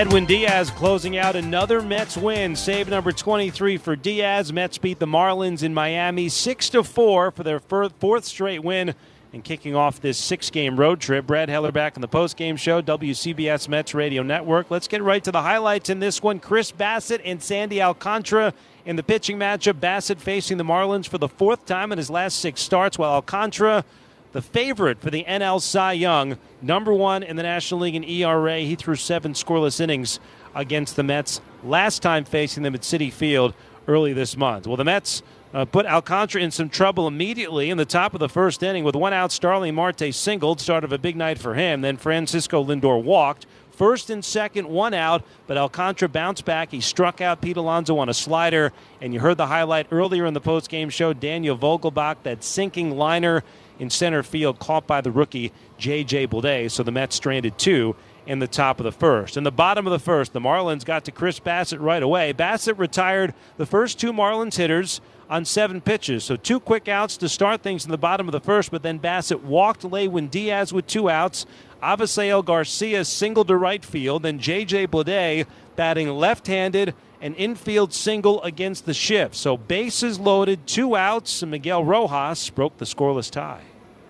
Edwin Diaz closing out another Mets win. Save number 23 for Diaz. Mets beat the Marlins in Miami 6 to 4 for their fourth straight win and kicking off this six-game road trip. Brad Heller back in the post-game show, WCBS Mets Radio Network. Let's get right to the highlights in this one. Chris Bassitt and Sandy Alcantara in the pitching matchup. Bassitt facing the Marlins for the fourth time in his last six starts, while Alcantara the favorite for the NL Cy Young, number one in the National League in ERA. He threw seven scoreless innings against the Mets last time facing them at Citi Field early this month. Well, the Mets uh, put Alcantara in some trouble immediately in the top of the first inning with one out. Starling Marte singled, start of a big night for him. Then Francisco Lindor walked. First and second, one out, but Alcantara bounced back. He struck out Pete Alonso on a slider, and you heard the highlight earlier in the postgame show. Daniel Vogelbach, that sinking liner in center field, caught by the rookie J.J. Bleday. So the Mets stranded two in the top of the first. In the bottom of the first, the Marlins got to Chris Bassitt right away. Bassitt retired the first two Marlins hitters on seven pitches. So two quick outs to start things in the bottom of the first, but then Bassitt walked Lewin Diaz with two outs. Avisail Garcia singled to right field. Then J.J. Bleday batting left handed an infield single against the shift. So bases loaded, two outs, and Miguel Rojas broke the scoreless tie.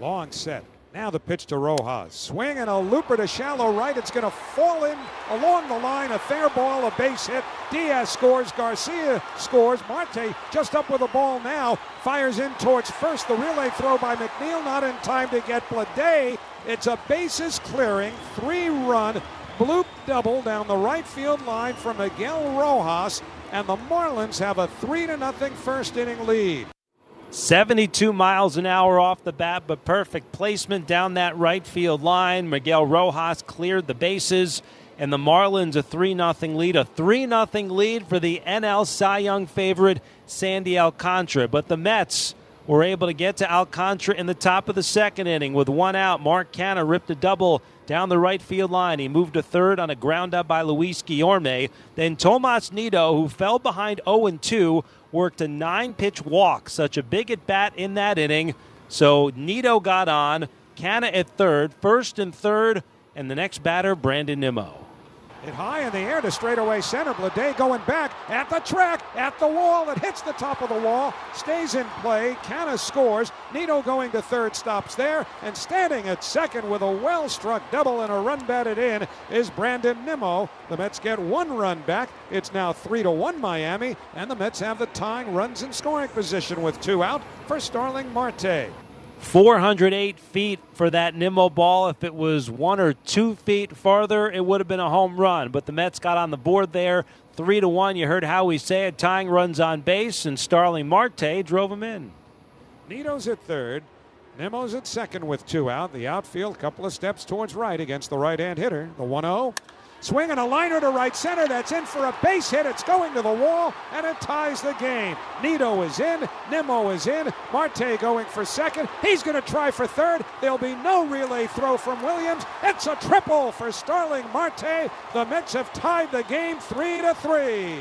Long set. Now the pitch to Rojas. Swing and a looper to shallow right. It's going to fall in along the line. A fair ball, a base hit. Diaz scores. Garcia scores. Marte just up with the ball now. Fires in towards first. The relay throw by McNeil not in time to get Bleday. It's a bases clearing, three run bloop double down the right field line from Miguel Rojas. And the Marlins have a 3 to nothing first inning lead. 72 miles an hour off the bat, but perfect placement down that right field line. Miguel Rojas cleared the bases, and the Marlins a 3 0 lead. A 3 0 lead for the NL Cy Young favorite, Sandy Alcantara. But the Mets were able to get to Alcantara in the top of the second inning with one out. Mark Canha ripped a double down the right field line. He moved to third on a ground up by Luis Guillorme. Then Tomas Nido, who fell behind 0 2, worked a nine pitch walk. Such a big at bat in that inning. So Nido got on. Canha at third, first and third, and the next batter, Brandon Nimmo. It high in the air to straightaway center. Bleday going back at the track, at the wall. It hits the top of the wall, stays in play. Canha scores. Nido going to third, stops there. And standing at second with a well struck double and a run batted in is Brandon Nimmo. The Mets get one run back. It's now 3 to 1 Miami. And the Mets have the tying runs in scoring position with two out for Starling Marte. 408 feet for that Nimmo ball. If it was one or two feet farther, it would have been a home run. But the Mets got on the board there, three to one. You heard how we say it, tying runs on base, and Starling Marte drove him in. Nido's at third. Nimmo's at second with two out. The outfield, couple of steps towards right against the right-hand hitter. The 1-0. Swinging a liner to right center. That's in for a base hit. It's going to the wall, and it ties the game. Nido is in. Nimmo is in. Marte going for second. He's going to try for third. There'll be no relay throw from Williams. It's a triple for Starling Marte. The Mets have tied the game three to three.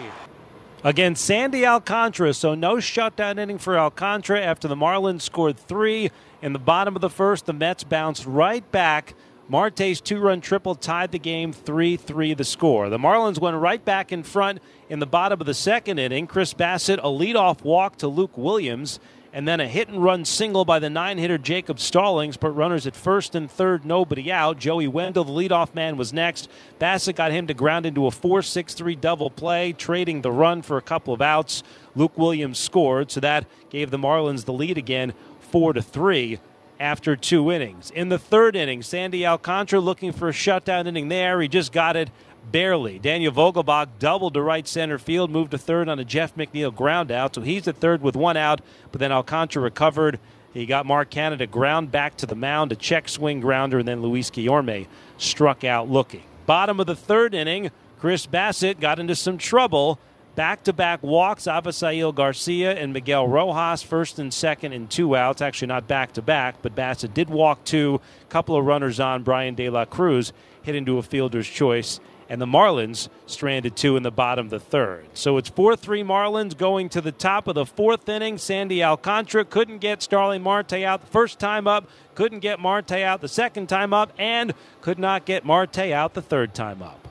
Against Sandy Alcantara, so no shutdown inning for Alcantara after the Marlins scored three in the bottom of the first. The Mets bounced right back Marte's two run triple tied the game 3 3 the score. The Marlins went right back in front in the bottom of the second inning. Chris Bassitt, a leadoff walk to Luke Williams. and then a hit and run single by the nine hitter Jacob Stallings, put runners at first and third, nobody out. Joey Wendle, the leadoff man, was next. Bassitt got him to ground into a 4 6 3 double play, trading the run for a couple of outs. Luke Williams scored, so that gave the Marlins the lead again, 4 to 3 after two innings. In the third inning, Sandy Alcantara looking for a shutdown inning there. He just got it barely. Daniel Vogelbach doubled to right center field, moved to third on a Jeff McNeil ground out. So he's at third with one out, but then Alcantara recovered. He got Mark Canha ground back to the mound, a check swing grounder, and then Luis Guillorme struck out looking. Bottom of the third inning, Chris Bassitt got into some trouble. Back to back walks, Avisail Garcia and Miguel Rojas, first and second, and two outs. Actually, not back to back, but Bassitt did walk two. Couple of runners on. Bryan De La Cruz hit into a fielder's choice and the Marlins stranded two in the bottom of the third. So it's 4 3 Marlins going to the top of the fourth inning. Sandy Alcantara couldn't get Starling Marte out the first time up, couldn't get Marte out the second time up, and could not get Marte out the third time up.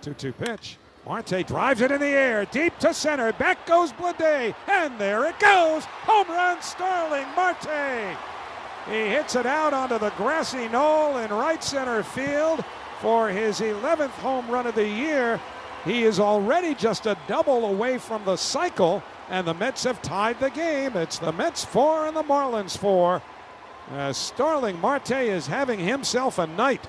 2 2 pitch. Marte drives it in the air, deep to center. Back goes Bleday, and there it goes. Home run, Starling Marte. He hits it out onto the grassy knoll in right center field for his 11th home run of the year. He is already just a double away from the cycle, and the Mets have tied the game. It's the Mets four and the Marlins four. Uh, Starling Marte is having himself a night.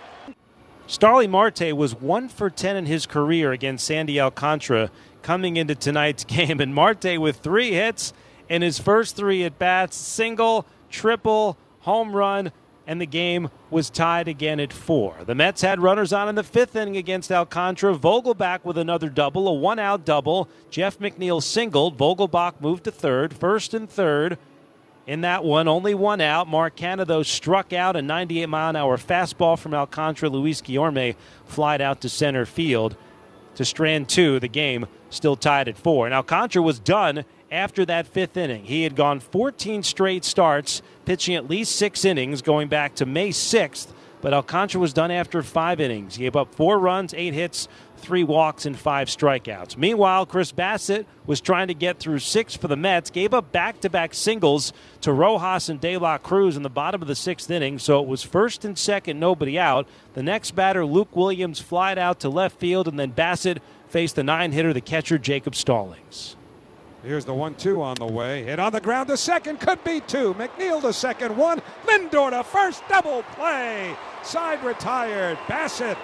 Starling Marte was one for 10 in his career against Sandy Alcantara coming into tonight's game. And Marte with three hits in his first three at bats single, triple, home run, and the game was tied again at four. The Mets had runners on in the fifth inning against Alcantara. Vogelbach with another double, a one out double. Jeff McNeil singled. Vogelbach moved to third, first and third. In that one, only one out. Mark though, struck out a 98 mile an hour fastball from Alcantara. Luis Guillorme flied out to center field to strand two. The game still tied at four. And Alcantara was done after that fifth inning. He had gone 14 straight starts, pitching at least six innings going back to May 6th, but Alcantara was done after five innings. He gave up four runs, eight hits, three walks, and five strikeouts. Meanwhile, Chris Bassitt was trying to get through six for the Mets, gave up back to back singles to Rojas and De La Cruz in the bottom of the sixth inning, so it was first and second, nobody out. The next batter, Luke Williams, flied out to left field, and then Bassitt faced the nine hitter, the catcher, Jacob Stallings. Here's the one two on the way. Hit on the ground to second. Could be two. McNeil to second. One. Lindor to first. Double play. Side retired. Bassitt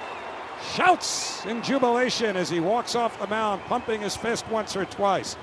shouts in jubilation as he walks off the mound, pumping his fist once or twice.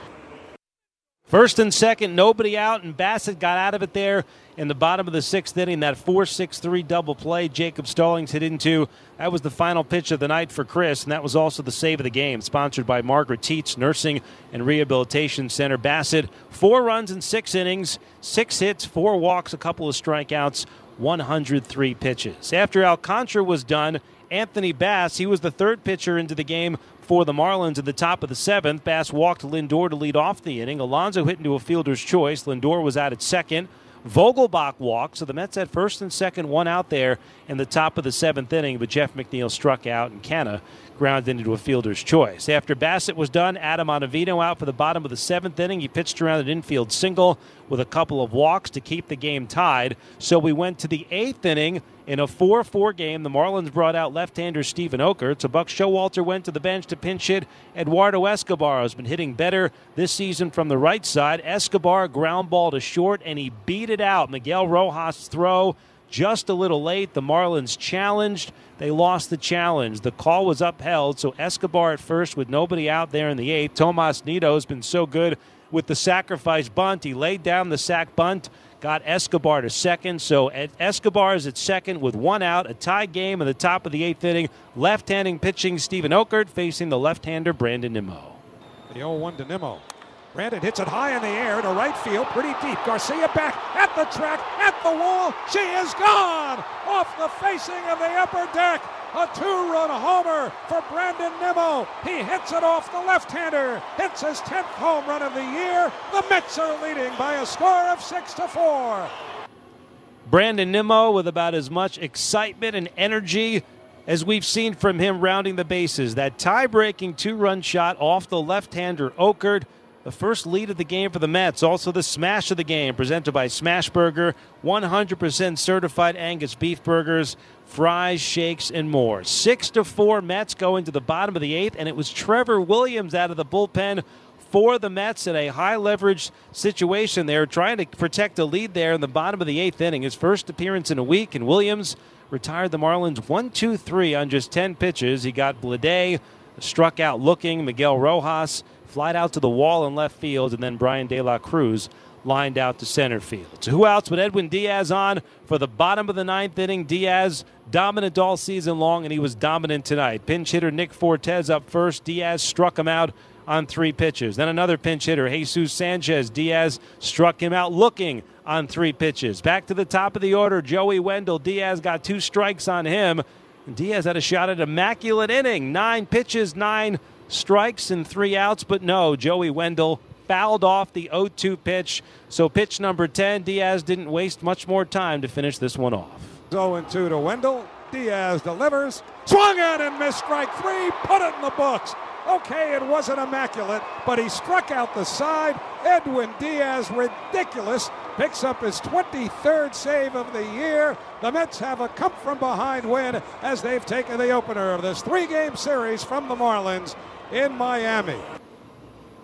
First and second, nobody out, and Bassitt got out of it there in the bottom of the sixth inning. That 4 6 3 double play Jacob Stallings hit into. That was the final pitch of the night for Chris, and that was also the save of the game. Sponsored by Margaret Tietz Nursing and Rehabilitation Center. Bassitt, four runs in six innings, six hits, four walks, a couple of strikeouts, 103 pitches. After Alcantara was done, Anthony Bass, he was the third pitcher into the game for the Marlins at the top of the seventh. Bass walked Lindor to lead off the inning. Alonso hit into a fielder's choice. Lindor was out at second. Vogelbach walked, so the Mets had first and second, one out there in the top of the seventh inning, but Jeff McNeil struck out and Canha grounded into a fielder's choice. After Bassitt was done, Adam Ottavino out for the bottom of the seventh inning. He pitched around an infield single with a couple of walks to keep the game tied. So we went to the eighth inning in a 4 4 game. The Marlins brought out left hander Steven Okert. So Buck Showalter went to the bench to pinch hit. Eduardo Escobar has been hitting better this season from the right side. Escobar ground ball to short, and he beat it out. Miguel Rojas' throw just a little late. The Marlins challenged. They lost the challenge. The call was upheld. So Escobar at first with nobody out there in the eighth. Tomas Nido has been so good with the sacrifice bunt. He laid down the sack bunt, got Escobar to second. So Escobar is at second with one out, a tie game in the top of the eighth inning. Left handing pitching Stephen Okert facing the left hander Brandon Nimmo. The 0 1 to Nimmo. Brandon hits it high in the air to right field, pretty deep. Garcia back at the track, at the wall. She is gone off the facing of the upper deck. A two run homer for Brandon Nimmo. He hits it off the left hander. Hits his 10th home run of the year. The Mets are leading by a score of 6 to 4. Brandon Nimmo with about as much excitement and energy as we've seen from him rounding the bases. That tie breaking two run shot off the left hander Okert the first lead of the game for the Mets. Also, the smash of the game presented by Smashburger, 100% certified Angus beef burgers, fries, shakes, and more. Six to four Mets go into the bottom of the eighth, and it was Trevor Williams out of the bullpen for the Mets in a high leverage situation. They were trying to protect a lead there in the bottom of the eighth inning. His first appearance in a week, and Williams retired the Marlins 1 2 3 on just 10 pitches. He got Bleday, struck out looking, Miguel Rojas flied out to the wall in left field, and then Bryan De La Cruz lined out to center field. So who else but Edwin Diaz on for the bottom of the ninth inning? Diaz dominant all season long, and he was dominant tonight. Pinch hitter Nick Fortes up first. Diaz struck him out on three pitches. Then another pinch hitter, Jesus Sanchez. Diaz struck him out looking on three pitches. Back to the top of the order, Joey Wendle. Diaz got two strikes on him. Diaz had a shot at immaculate inning. Nine pitches, nine strikes and three outs, but no, Joey Wendle fouled off the 0 2 pitch. So, pitch number 10, Diaz didn't waste much more time to finish this one off. 0 2 to Wendle. Diaz delivers. Swung at and missed strike three. Put it in the books. Okay, it wasn't immaculate, but he struck out the side. Edwin Diaz, ridiculous, picks up his 23rd save of the year. The Mets have a come from behind win as they've taken the opener of this three game series from the Marlins in Miami.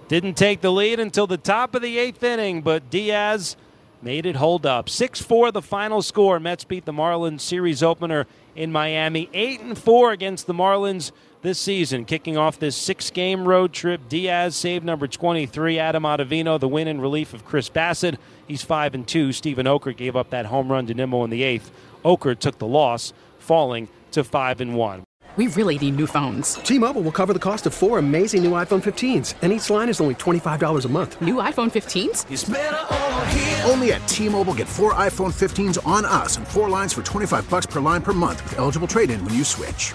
Didn't take the lead until the top of the eighth inning, but Diaz made it hold up. 6 4 the final score. Mets beat the Marlins series opener in Miami. 8 and 4 against the Marlins this season. Kicking off this six game road trip, Diaz save number 23. Adam Ottavino, the win in relief of Chris Bassitt. He's 5 and 2. Stephen Okert gave up that home run to Nimmo in the eighth. Okert took the loss, falling to 5 and 1. We really need new phones. T Mobile will cover the cost of four amazing new iPhone 15s, and each line is only $25 a month. New iPhone 15s? Only at T Mobile get four iPhone 15s on us and four lines for 25 bucks per line per month with eligible trade in when you switch.